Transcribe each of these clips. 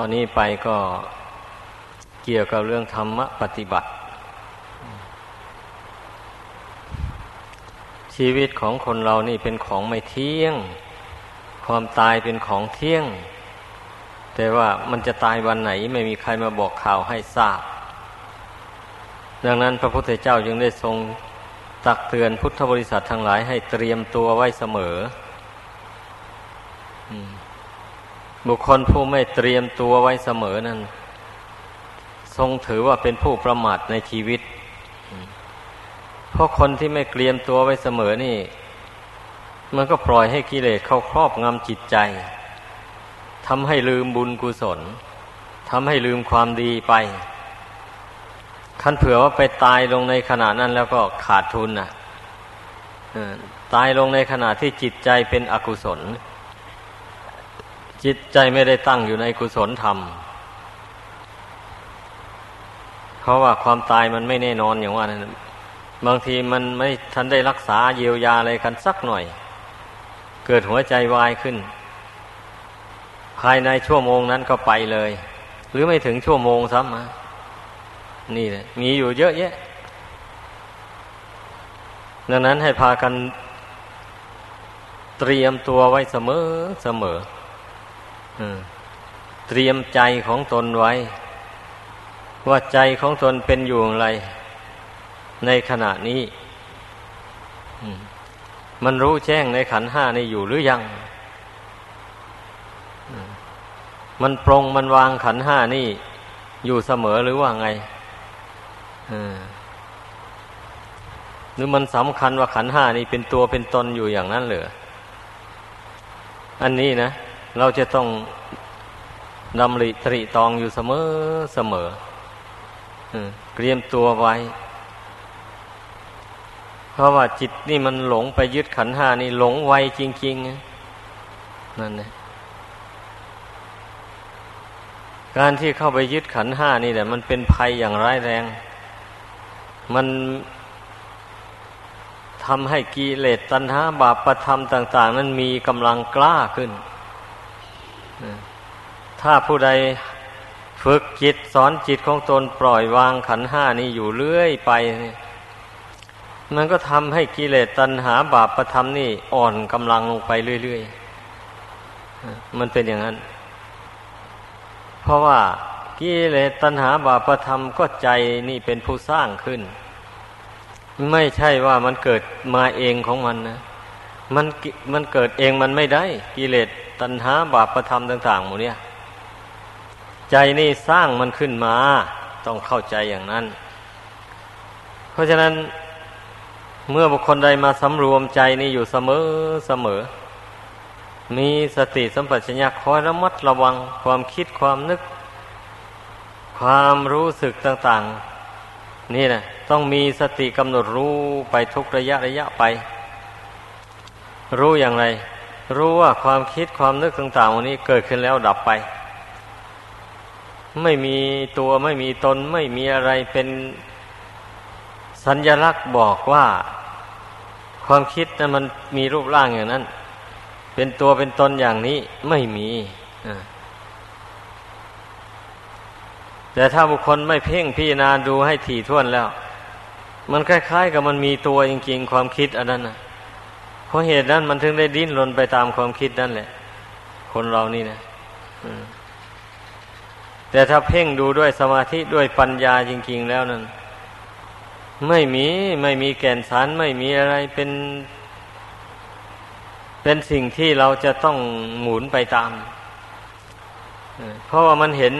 อนนี้ไปก็เกี่ยวกับเรื่องธรรมปฏิบัติ ชีวิตของคนเรานี่เป็นของไม่เที่ยง ความตายเป็นของเที่ยง แต่ว่ามันจะตายวันไหนไม่มีใครมาบอกข่าวให้ทราบ ดังนั้นพระพุทธเจ้าจึงได้ทรงตักเตือนพุทธบริษัททั้งหลายให้เตรียมตัวไว้เสมอ บุคคลผู้ไม่เตรียมตัวไว้เสมอนั้น ทรงถือว่าเป็นผู้ประมาทในชีวิต เพราะคนที่ไม่เตรียมตัวไว้เสมอนี่ มันก็ปล่อยให้กิเลสเข้าครอบงำจิตใจทำให้ลืมบุญกุศลทำให้ลืมความดีไปคันเผื่อว่าไปตายลงในขณะนั้นแล้วก็ขาดทุนนะตายลงในขณะที่จิตใจเป็นอกุศล จิตใจไม่ได้ตั้งอยู่ในกุศลธรรม เพราะว่าความตายมันไม่แน่นอนอย่างว่านั้นบางทีมันไม่ทันได้รักษาเยียวยาอะไรกันสักหน่อย เกิดหัวใจวายขึ้น ภายในชั่วโมงนั้นก็ไปเลย หรือไม่ถึงชั่วโมงซ้ำมานี่แหละมีอยู่เยอะแยะ ดังนั้นให้พากันเตรียมตัวไว้เสมอเสมอ เตรียมใจของตนไว้ ว่าใจของตนเป็นอยู่อย่างไร ในขณะนี้มันรู้แจ้งในขันห้านี่อยู่หรือยัง มันปรงมันวางขันห้านี่ อยู่เสมอหรือว่าไงหรือมันสำคัญว่าขันห้านี่เป็นตัวเป็นตนอยู่อย่างนั้นเหรอ อันนี้นะ เราจะต้องดำริตริตองอยู่เสมอเสมอเตรียมตัวไว้ เพราะว่าจิตนี่มันหลงไปยึดขันหานี่หลงไวจริงๆนั่นนะการที่เข้าไปยึดขันห้านี่แหละ มันเป็นภัยอย่างร้ายแรง มันทำให้กิเลสตัณหาบาปประธรรมต่าง ๆ นั้นมีกำลังกล้าขึ้น ถ้าผู้ใดฝึกจิตสอนจิตของตนปล่อยวางขันห้านี้อยู่เรื่อยไป มันก็ทำให้กิเลสตัณหาบาปประธรรมนี่อ่อนกำลังลงไปเรื่อยๆ มันเป็นอย่างนั้น เพราะว่ากิเลสตัณหาบาปธรรมก็ใจนี่เป็นผู้สร้างขึ้น ไม่ใช่ว่ามันเกิดมาเองของมันนะมันมันเกิดเองมันไม่ได้ กิเลส ตัณหาบาปธรรมต่างๆหมดเนี่ย ใจนี่สร้างมันขึ้นมา ต้องเข้าใจอย่างนั้น เพราะฉะนั้นเมื่อบุคคลใดมาสำรวมใจนี่อยู่เสมอเสมอ มีสติสัมปชัญญะคอยระมัดระวังความคิดความนึก ความรู้สึกต่างๆ นี่นะต้องมีสติกำหนดรู้ไปทุกระยะระยะไป รู้อย่างไร รู้ว่าความคิดความนึกต่างๆวันนี้เกิดขึ้นแล้วดับไป ไม่มีตัวไม่มีตนไม่มีอะไรเป็นสัญญลักษณ์บอกว่า ความคิดนั้นมันมีรูปร่างอย่างนั้น เป็นตัวเป็นตนอย่างนี้ไม่มีแต่ถ้าบุคคลไม่เพ่งพิจารณาดูให้ถี่ถ้วนแล้ว มันคล้ายๆ กับมันมีตัวจริงๆ ความคิดอันนั้นนะ เพราะเหตุนั้นมันถึงได้ดิ้นรนไปตามความคิดนั่นแหละ คนเรานี่นะแต่ถ้าเพ่งดูด้วยสมาธิด้วยปัญญาจริง ๆ แล้วนั้นไม่มีไม่มีแก่นสารไม่มีอะไรเป็น เป็นสิ่งที่เราจะต้องหมุนไปตาม เพราะว่ามันเห็น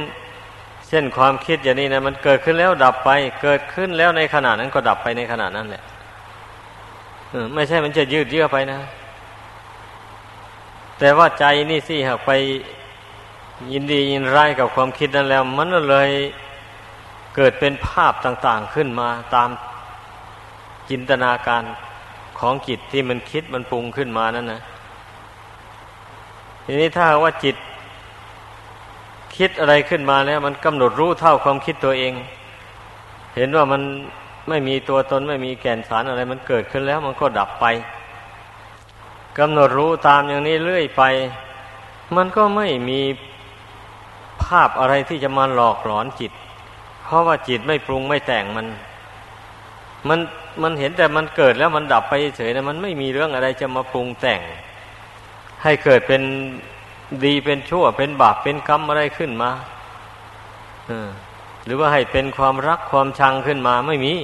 เช่นความคิดอย่างนี้นะมันเกิดขึ้นแล้วดับไป เกิดขึ้นแล้วในขณะนั้นก็ดับไปในขณะนั้นแหละ ไม่ใช่มันจะยืดเยื้อไปนะ แต่ว่าใจนี่สิหากไปยินดียินร้ายกับความคิดนั้นแล้ว มันเลยเกิดเป็นภาพต่างๆขึ้นมาตามจินตนาการของจิตที่มันคิดมันปรุงขึ้นมานั่นนะทีนี้ถ้าว่าจิตคิดอะไรขึ้นมาแล้ว มันกำหนดรู้เท่าความคิดตัวเอง เห็นว่ามัน ไม่มีตัวตนไม่มีแก่นสารอะไรมันเกิดขึ้นแล้วมันก็ดับไปกำหนดรู้ตามอย่างนี้เรื่อยไป มันก็ไม่มีภาพอะไรที่จะมาหลอกหลอนจิต เพราะว่าจิตไม่ปรุงไม่แต่งมัน มันมันเห็นแต่มันเกิดแล้วมันดับไปเฉยนะมันไม่มีเรื่องอะไรจะมาปรุงแต่ง ให้เกิดเป็นดีเป็นชั่วเป็นบาปเป็นกรรมอะไรขึ้นมา หรือว่าให้เป็นความรักความชังขึ้นมาไม่มี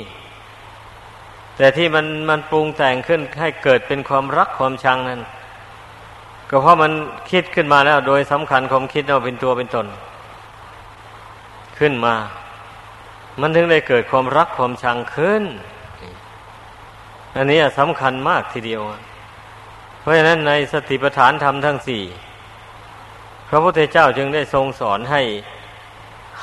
แต่ที่มันมันปรุงแต่งขึ้นให้เกิดเป็นความรักความชังนั้น ก็เพราะมันคิดขึ้นมาแล้ว โดยสำคัญความคิดเราเป็นตัวเป็นตน ขึ้นมา มันถึงได้เกิดความรักความชังขึ้น อันนี้สำคัญมากทีเดียว เพราะฉะนั้นในสติปัฏฐานธรรมทั้งสี่พระพุทธเจ้าจึงได้ทรงสอนให้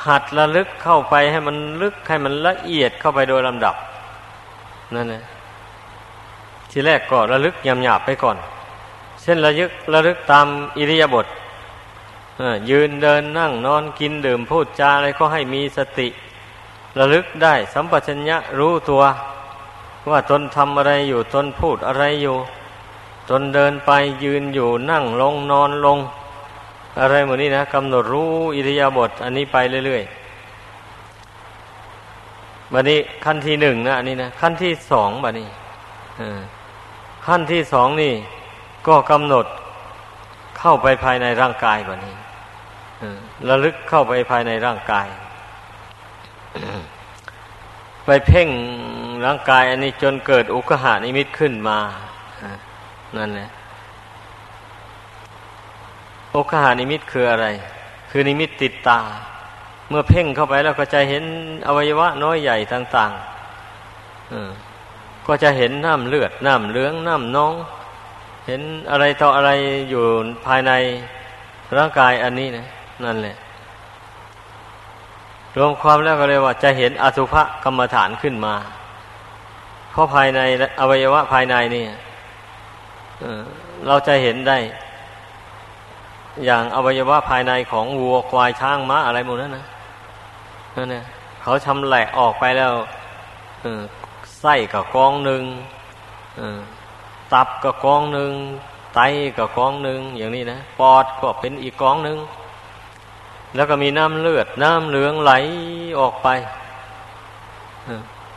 หัดระลึกเข้าไปให้มันลึกให้มันละเอียดเข้าไปโดยลำดับนั่นนะทีแรกก็ระลึกยำหยาบไปก่อน เช่นระลึกระลึกตามอิริยาบถยืนเดินนั่งนอนกินดื่มพูดจาอะไรก็ให้มีสติ ระลึกได้สัมปชัญญะรู้ตัว ว่าตนทำอะไรอยู่ตนพูดอะไรอยู่ ตนเดินไปยืนอยู่นั่งลงนอนลง อะไรหมดนี้นะกำหนดรู้อิริยาบถอันนี้ไปเรื่อยๆบัดนี้ขั้นที่หนึ่งนะอันนี้นะขั้นที่สองบัดนี้ขั้นที่สองนี่ ก็กำหนดเข้าไปภายในร่างกายแบบนี้ระลึกเข้าไปภายในร่างกาย ไปเพ่งร่างกาย อันนี้จนเกิดอุกหานิมิตขึ้นมานั่นแหละ อุกหานิมิตคืออะไร คือนิมิตติดตา เมื่อเพ่งเข้าไปแล้วก็จะเห็นอวัยวะน้อยใหญ่ต่างๆก็จะเห็นน้ำเลือดน้ำเลืองน้ำน้อง เห็นอะไรต่ออะไรอยู่ภายในร่างกายอันนี้นะนั่นแหละ รวมความแล้วก็เลยว่า จะเห็นอสุภกรรมฐานขึ้นมาเพราะภายในอวัยวะภายในนี่เราจะเห็นได้ อย่างอวัยวะภายในของวัวควายช้างม้าอะไรหมดนั้นนะนั่นเนี่ยเขาชำแหละออกไปแล้วไส้กับกองหนึ่งตับก็กองหนึ่งไตก็กองหนึ่งอย่างนี้นะปอดก็เป็นอีกกองหนึ่งแล้วก็มีน้ำเลือด น้ำเหลืองไหลออกไป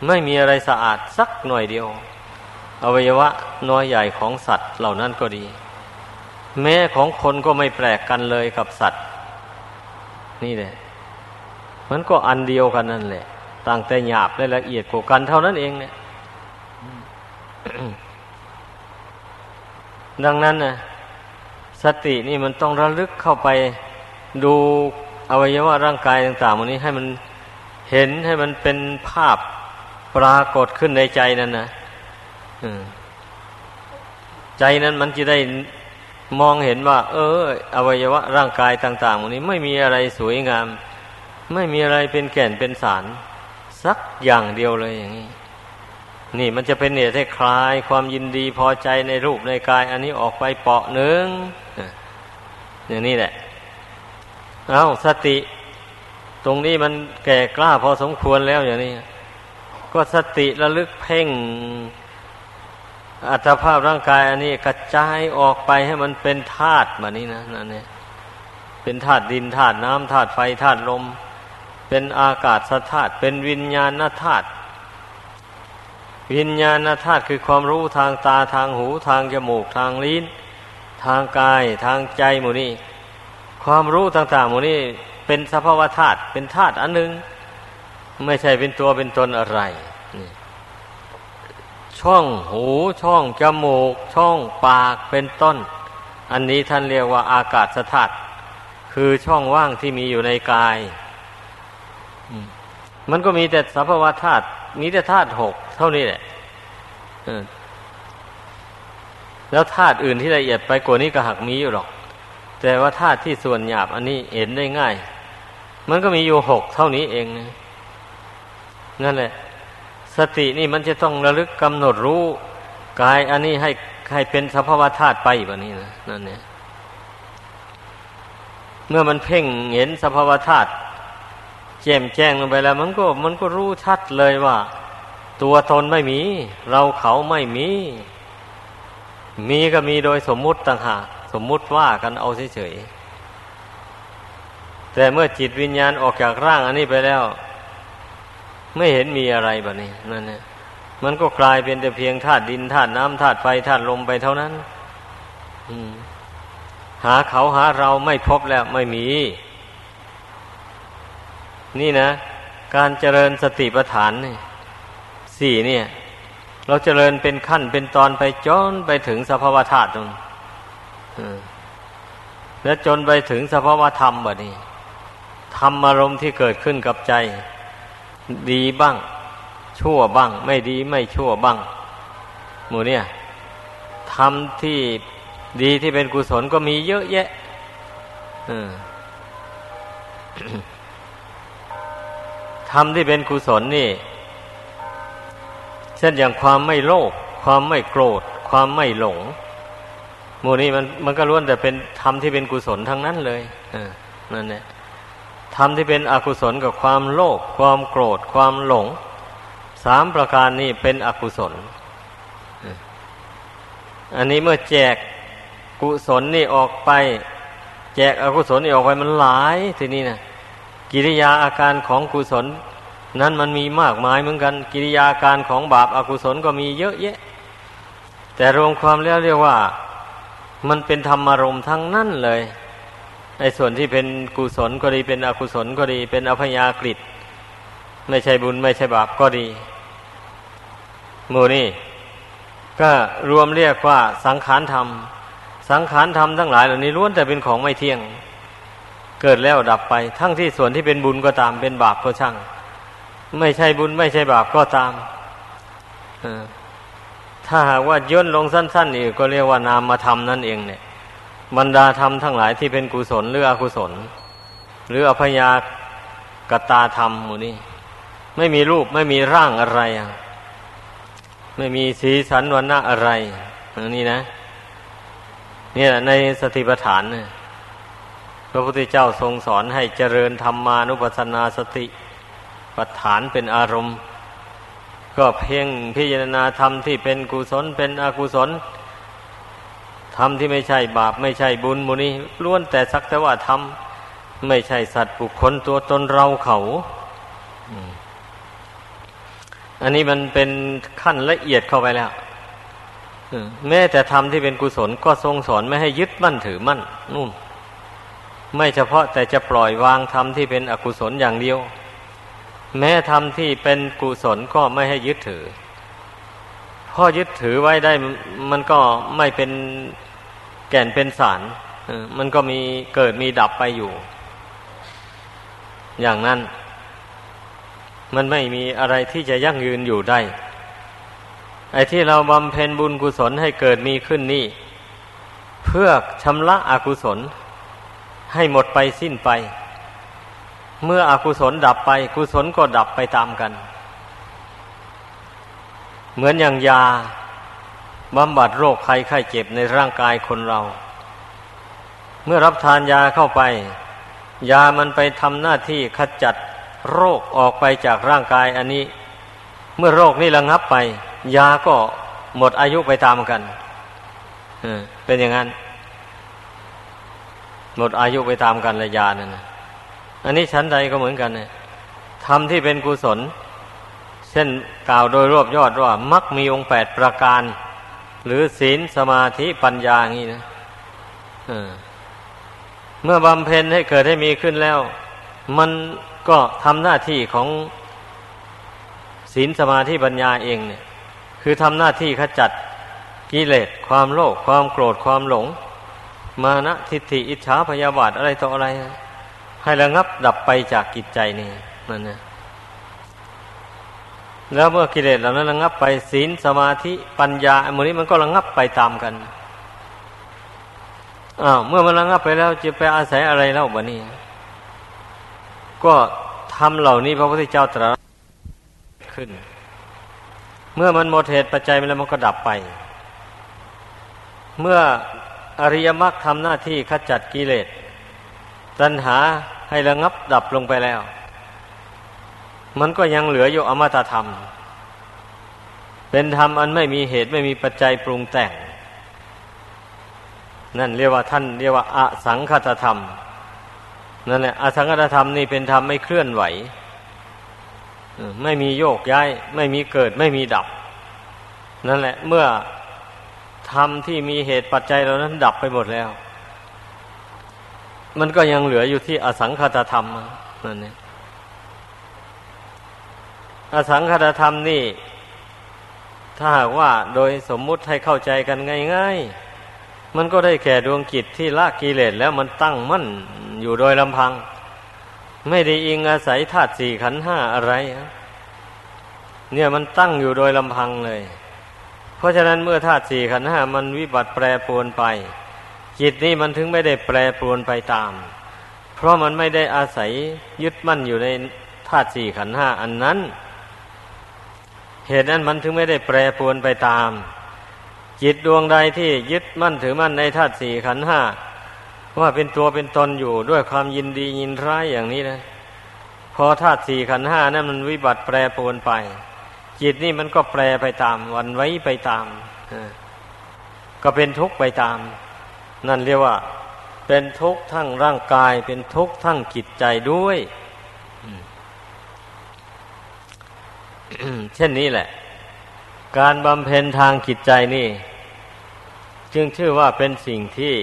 ไม่มีอะไรสะอาดสักหน่อยเดียว อวัยวะน้อยใหญ่ของสัตว์เหล่านั้นก็ดี แม้ของคนก็ไม่แปลกกันเลยกับสัตว์ นี่แหละมันก็อันเดียวกันนั่นแหละ ต่างแต่หยาบและละเอียดกว่ากันเท่านั้นเองเนี่ยดังนั้นนะสตินี่มันต้องระลึกเข้าไปดูอวัยวะร่างกายต่างๆวันนี้ให้มันเห็นให้มันเป็นภาพปรากฏขึ้นในใจนั่นนะใจนั้นมันจะได้ มองเห็นว่า เออ อวัยวะร่างกายต่างๆวันนี้ไม่มีอะไรสวยงาม ไม่มีอะไรเป็นแก่นเป็นสาร สักอย่างเดียวเลยอย่างนี้นี่มันจะเป็นเหตุให้คลายความยินดีพอใจในรูปในกาย อันนี้ออกไปเปาะหนึ่งอย่างนี้แหละ เอาสติ ตรงนี้มันแก่กล้าพอสมควรแล้วอย่างนี้ ก็สติระลึกเพ่ง อัตภาพร่างกายอันนี้กระจายออกไปให้มันเป็นธาตุแบบนี้นะนั่นเนี่ยเป็นธาตุดินธาตุน้ำธาตุไฟธาตุลม เป็นอากาศธาตุเป็นวิญญาณธาตุวิญญาณธาตุคือความรู้ทางตาทางหูทางจมูกทางลิ้น ทางกายทางใจหมูนี่ความรู้ต่างๆหมูนี่เป็นสภาวธาตุเป็นธาตุอันหนึ่งไม่ใช่เป็นตัวเป็นตนอะไร ช่องหูช่องจมูก ช่องปากเป็นต้น อันนี้ท่านเรียกว่าอากาศธาตุคือช่องว่างที่มีอยู่ในกาย มันก็มีแต่สภาวธาตุมีแต่ธาตุหกเท่านี้แหละแล้วธาตุอื่นที่ละเอียดไปกว่านี้ก็หักมีอยู่หรอก แต่ว่าธาตุที่ส่วนหยาบ อันนี้เห็นได้ง่าย มันก็มีอยู่หกเท่านี้เอง นั่นแหละ สตินี่มันจะต้องระลึกกำหนดรู้กายอันนี้ให้ให้เป็นสภาวธาตุไปแบบนี้นะนั่นเนี่ยเมื่อมันเพ่งเห็นสภาวธาตุแจ่มแจ้งลงไปแล้ว มันก็มันก็รู้ชัดเลยว่า ตัวตนไม่มี เราเขาไม่มี มีก็มีโดยสมมุติต่างหากสมมุติว่ากันเอาเฉยๆแต่เมื่อจิตวิญญาณออกจากร่างอันนี้ไปแล้ว ไม่เห็นมีอะไรแบบนี้นั่นเนี่ยมันก็กลายเป็นแต่เพียงธาตุดินธาตุน้ำธาตุไฟธาตุลมไปเท่านั้นหาเขาหาเราไม่พบแล้วไม่มี นี่นะ การเจริญสติปัฏฐานนี่สี่เนี่ย เราเจริญเป็นขั้นเป็นตอนไปจนไปถึงสภาวธาตุตรงและจนไปถึงสภาวธรรมแบบนี้ธรรมอารมณ์ที่เกิดขึ้นกับใจ ดีบ้าง ชั่วบ้าง ไม่ดีไม่ชั่วบ้างหมูเนี่ยธรรมที่ดีที่เป็นกุศลก็มีเยอะแยะธรรมที่เป็นกุศลนี่ เช่นอย่างความไม่โลภความไม่โกรธ ความไม่หลงหมู่นี้มันมันก็ล้วนแต่เป็นธรรมที่เป็นกุศลทั้งนั้นเลยนั่นแหละ ธรรมที่เป็นอกุศลกับความโลภความโกรธ ความหลง สามประการนี้เป็นอกุศล อันนี้เมื่อแจกกุศลนี่ออกไป แจกอกุศลนี่ออกไปมันหลายทีนี้นะกิริยาอาการของกุศล นั้นมันมีมากมายเหมือนกัน กิริยาการของบาปอากุศลก็มีเยอะแยะ แต่รวมความแล้วเรียกว่า มันเป็นธรรมารมณ์ทั้งนั้นเลย ในส่วนที่เป็นกุศลก็ดี เป็นอกุศลก็ดี เป็นอภยากฤิไม่ใช่บุญไม่ใช่บาปก็ดีหมู่นี่ก็รวมเรียกว่าสังขารธรรม สังขารธรรมทั้งหลายเหล่านี้ล้วนแต่เป็นของไม่เที่ยง เกิดแล้วดับไป ทั้งที่ส่วนที่เป็นบุญก็ตาม เป็นบาปก็ช่าง ไม่ใช่บุญไม่ใช่บาปก็ตามถ้าหากว่าย่นลงสั้นๆอีกก็เรียกว่านามธรรมนั่นเองเนี่ย บรรดาธรรมทั้งหลายที่เป็นกุศลหรืออกุศล หรืออภยากตาธรรมหมู่นี้ไม่มีรูปไม่มีร่างอะไร ไม่มีสีสันวันณะอะไรอันนี้นะเนี่ยในสติปัฏฐานเนี่ยพระพุทธเจ้าทรงสอนให้เจริญธรรมานุปัสสนาสติปัฏฐานเป็นอารมณ์ ก็เพ่งพิจารณาธรรมที่เป็นกุศลเป็นอกุศล ธรรมที่ไม่ใช่บาปไม่ใช่บุญมุนีล้วนแต่สักแต่ว่าธรรมไม่ใช่สัตว์บุคคลตัวตนเราเขาอันนี้มันเป็นขั้นละเอียดเข้าไปแล้วแม้แต่ธรรมที่เป็นกุศลก็ทรงสอนไม่ให้ยึดมั่นถือมั่นนู่นไม่เฉพาะแต่จะปล่อยวางธรรมที่เป็นอกุศลอย่างเดียว แม้ธรรมที่เป็นกุศลก็ไม่ให้ยึดถือพอยึดถือไว้ได้มันก็ไม่เป็น แก่นเป็นสารมันก็มีเกิดมีดับไปอยู่ อย่างนั้น มันไม่มีอะไรที่จะยั่งยืนอยู่ได้ ไอ้ที่เราบำเพ็ญบุญกุศลให้เกิดมีขึ้นนี่ เพื่อชำระอกุศล ให้หมดไปสิ้นไป เมื่ออกุศลดับไป กุศลก็ดับไปตามกัน เหมือนอย่างยา บำบัดโรคไข้ไข้เจ็บในร่างกายคนเรา เมื่อรับทานยาเข้าไป ยามันไปทำหน้าที่ขจัดโรคออกไปจากร่างกายอันนี้ เมื่อโรคนี้ระงับไป ยาก็หมดอายุไปตามกันเป็นอย่างนั้น หมดอายุไปตามกันเลยยานั่นอันนี้ชั้นใดก็เหมือนกันเนี่ยทำที่เป็นกุศล เช่นกล่าวโดยรวบยอดว่ามักมีองค์แปดประการ หรือศีลสมาธิปัญญาอย่างนี้นะเมื่อบำเพ็ญให้เกิดให้มีขึ้นแล้ว มันก็ทำหน้าที่ของศีลสมาธิปัญญาเองเนี่ย คือทำหน้าที่ขจัดกิเลสความโลภความโกรธความหลง มานะทิฏฐิอิจฉาพยาบาทอะไรต่ออะไร ให้ระงับดับไปจากกิจใจนี่นั่นนะ แล้วเมื่อกิเลสเหล่านั้นระงับไปศีลสมาธิปัญญาอันนี้มันก็ระงับไปตามกันอ้าวเมื่อมันระงับไปแล้วจะไปอาศัยอะไรเล่าบะนี้ก็ทำเหล่านี้พระพุทธเจ้าตรัสขึ้น เมื่อมันหมดเหตุปัจจัยไปแล้วมันก็ดับไป เมื่ออริยมรรคทำหน้าที่ขจัดกิเลสตัณหาให้ระงับดับลงไปแล้ว มันก็ยังเหลืออยู่อมตะธรรม เป็นธรรมอันไม่มีเหตุไม่มีปัจจัยปรุงแต่ง นั่นเรียกว่าท่านเรียกว่าอสังคตธรรมนั่นแหละอสังขตธรรมนี่เป็นธรรมไม่เคลื่อนไหวไม่มีโยกย้าย ไม่มีเกิดไม่มีดับ นั่นแหละ เมื่อธรรมที่มีเหตุปัจจัยเหล่านั้นดับไปหมดแล้ว มันก็ยังเหลืออยู่ที่อสังขตธรรมนั่นเอง อสังขตธรรมนี่ ถ้าหากว่าโดยสมมุติให้เข้าใจกันง่ายๆ มันก็ได้แก่ดวงจิตที่ละกิเลสแล้วมันตั้งมั่นอยู่โดยลำพัง ไม่ได้อิงอาศัยธาตุสี่ขันห้าอะไร เนี่ยมันตั้งอยู่โดยลำพังเลย เพราะฉะนั้นเมื่อธาตุสี่ขันห้ามันวิบัติแปรปรวนไป จิตนี้มันถึงไม่ได้แปรปรวนไปตาม เพราะมันไม่ได้อาศัยยึดมั่นอยู่ในธาตุสี่ขันห้าอันนั้น เหตุนั้นมันถึงไม่ได้แปรปรวนไปตาม จิตดวงใดที่ยึดมั่นถือมั่นในธาตุสี่ขันห้าว่าเป็นตัวเป็นตนอยู่ด้วยความยินดียินร้ายอย่างนี้นะพอธาตุสี่ขันห้านั้นมันวิบัติแปรปรวนไป จิตนี่มันก็แปรไปตามวันไว้ไปตามก็เป็นทุกข์ไปตาม นั่นเรียกว่า เป็นทุกข์ทั้งร่างกาย เป็นทุกข์ทั้งจิตใจด้วย เช่นนี้แหละ การบำเพ็ญทางจิตใจนี่ จึงชื่อว่าเป็นสิ่งที่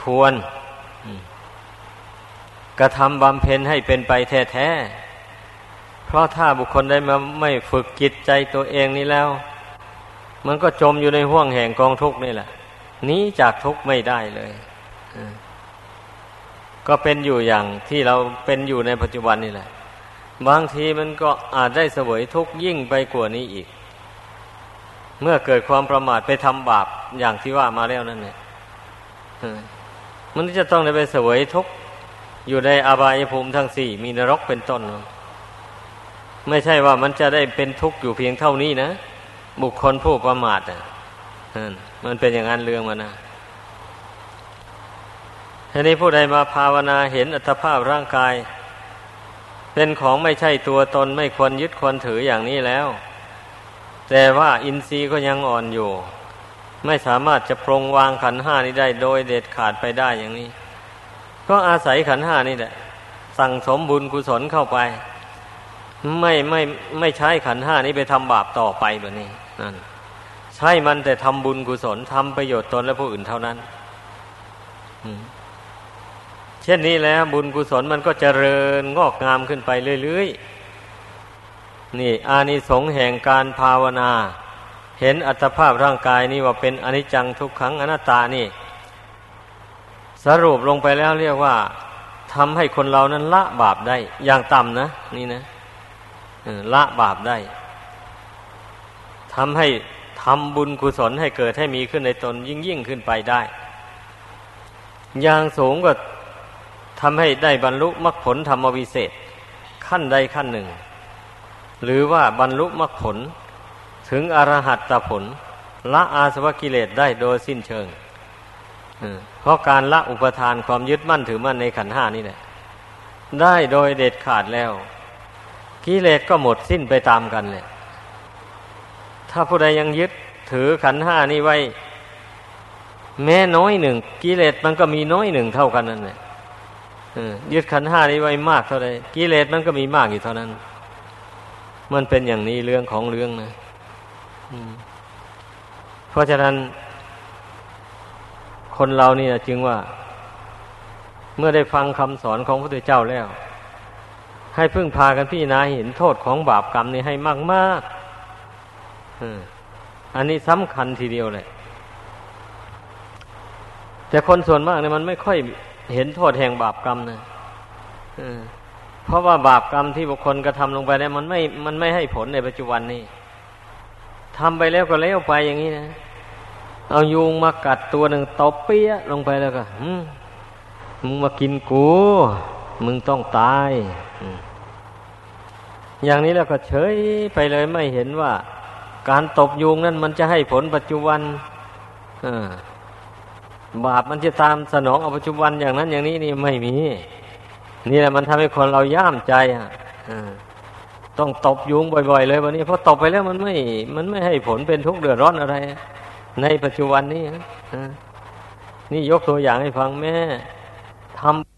ควรกระทำบำเพ็ญให้เป็นไปแท้ๆ เพราะถ้าบุคคลได้มาไม่ฝึกจิตใจตัวเองนี่แล้ว มันก็จมอยู่ในห่วงแห่งกองทุกข์นี่แหละหนีจากทุกข์ไม่ได้เลยก็เป็นอยู่อย่างที่เราเป็นอยู่ในปัจจุบันนี่แหละ บางทีมันก็อาจได้เสวยทุกข์ยิ่งไปกว่านี้อีก เมื่อเกิดความประมาทไปทำบาปอย่างที่ว่ามาแล้วนั่นเนี่ยมันจะต้องได้ไปเสวยทุกข์อยู่ในอบายภูมิทั้งสี่มีนรกเป็นต้น ไม่ใช่ว่ามันจะได้เป็นทุกข์อยู่เพียงเท่านี้นะ บุคคลผู้ประมาทอะมันเป็นอย่างนั้นเรื่องมันนะทีนี้ผู้ใดมาภาวนาเห็นอัตภาพร่างกาย เป็นของไม่ใช่ตัวตนไม่ควรยึดควรถืออย่างนี้แล้ว แต่ว่าอินทรีย์ก็ยังอ่อนอยู่ ไม่สามารถจะปรงวางขันห้านี้ได้โดยเด็ดขาดไปได้อย่างนี้ ก็อาศัยขันห้านี่แหละ สั่งสมบุญกุศลเข้าไป ไม่ไม่ไม่ใช้ขันห้านี้ไปทำบาปต่อไปแบบนี้นั่นใช้มันแต่ทำบุญกุศลทำประโยชน์ตนและผู้อื่นเท่านั้น อืม เช่นนี้แล้วบุญกุศลมันก็เจริญงอกงามขึ้นไปเรื่อยๆ นี่อานิสงส์แห่งการภาวนา เห็นอัตภาพร่างกายนี่ว่าเป็นอนิจจังทุกขังอนัตตานี่ สรุปลงไปแล้วเรียกว่าทำให้คนเรานั้นละบาปได้ อย่างต่ำนะ นี่นะละบาปได้ทำให้ทำบุญกุศลให้เกิดให้มีขึ้นในตนยิ่งยิ่งขึ้นไปได้ อย่างสูงกว่าำให้ได้บรรลุมรรคผลธรรมวิเศษ ขั้นใดขั้นหนึ่ง หรือว่าบรรลุมรรคผล ถึงอรหัตตผล ละอาสวะกิเลสได้โดยสิ้นเชิงเพราะการละอุปทานความยึดมั่นถือมั่นในขันห้านี่แหละได้โดยเด็ดขาดแล้ว กิเลสก็หมดสิ้นไปตามกันเลยถ้าผู้ใดยังยึดถือขันห้านี้ไว้ แม้น้อยหนึ่งกิเลสมันก็มีน้อยหนึ่งเท่ากันนั่นแหละ ยึดขันห้านี้ไว้มากเท่าไรกิเลสมันก็มีมากอยู่เท่านั้น มันเป็นอย่างนี้เรื่องของเรื่องนะเพราะฉะนั้น คนเรานี่นะจึงว่า เมื่อได้ฟังคำสอนของพระพุทธเจ้าแล้ว ให้พึ่งพากันพี่นาเห็นโทษของบาปกรรมนี่ให้มากมากอันนี้สำคัญทีเดียวเลยแต่คนส่วนมากเนี่ยมันไม่ค่อย เห็นโทษแห่งบาปกรรมนะเพราะว่าบาปกรรมที่บุคคลกระทำลงไปเนี่ยมันไม่ มันไม่ให้ผลในปัจจุบันนี้ทำไปแล้วก็เล้วไปอย่างนี้นะ เอายุงมากัดตัวหนึ่งตบเปี้ยลงไปแล้วก็มึงมากินกู มึงต้องตาย อย่างนี้แล้วก็เฉยไปเลยไม่เห็นว่า การตบยุงนั้นมันจะให้ผลปัจจุบัน อ่า บาปมันจะตามสนองเอาปัจจุบันอย่างนั้นอย่างนี้นี่ไม่มี นี่แหละมันทำให้คนเราย่ามใจอะต้องตบยุงบ่อย ๆ เลยวันนี้เพราะตบไปแล้วมันไม่ มันไม่ให้ผลเป็นทุกข์เดือดร้อนอะไร ในปัจจุบันนี้นี่ยกตัวอย่างให้ฟังแม่ทำ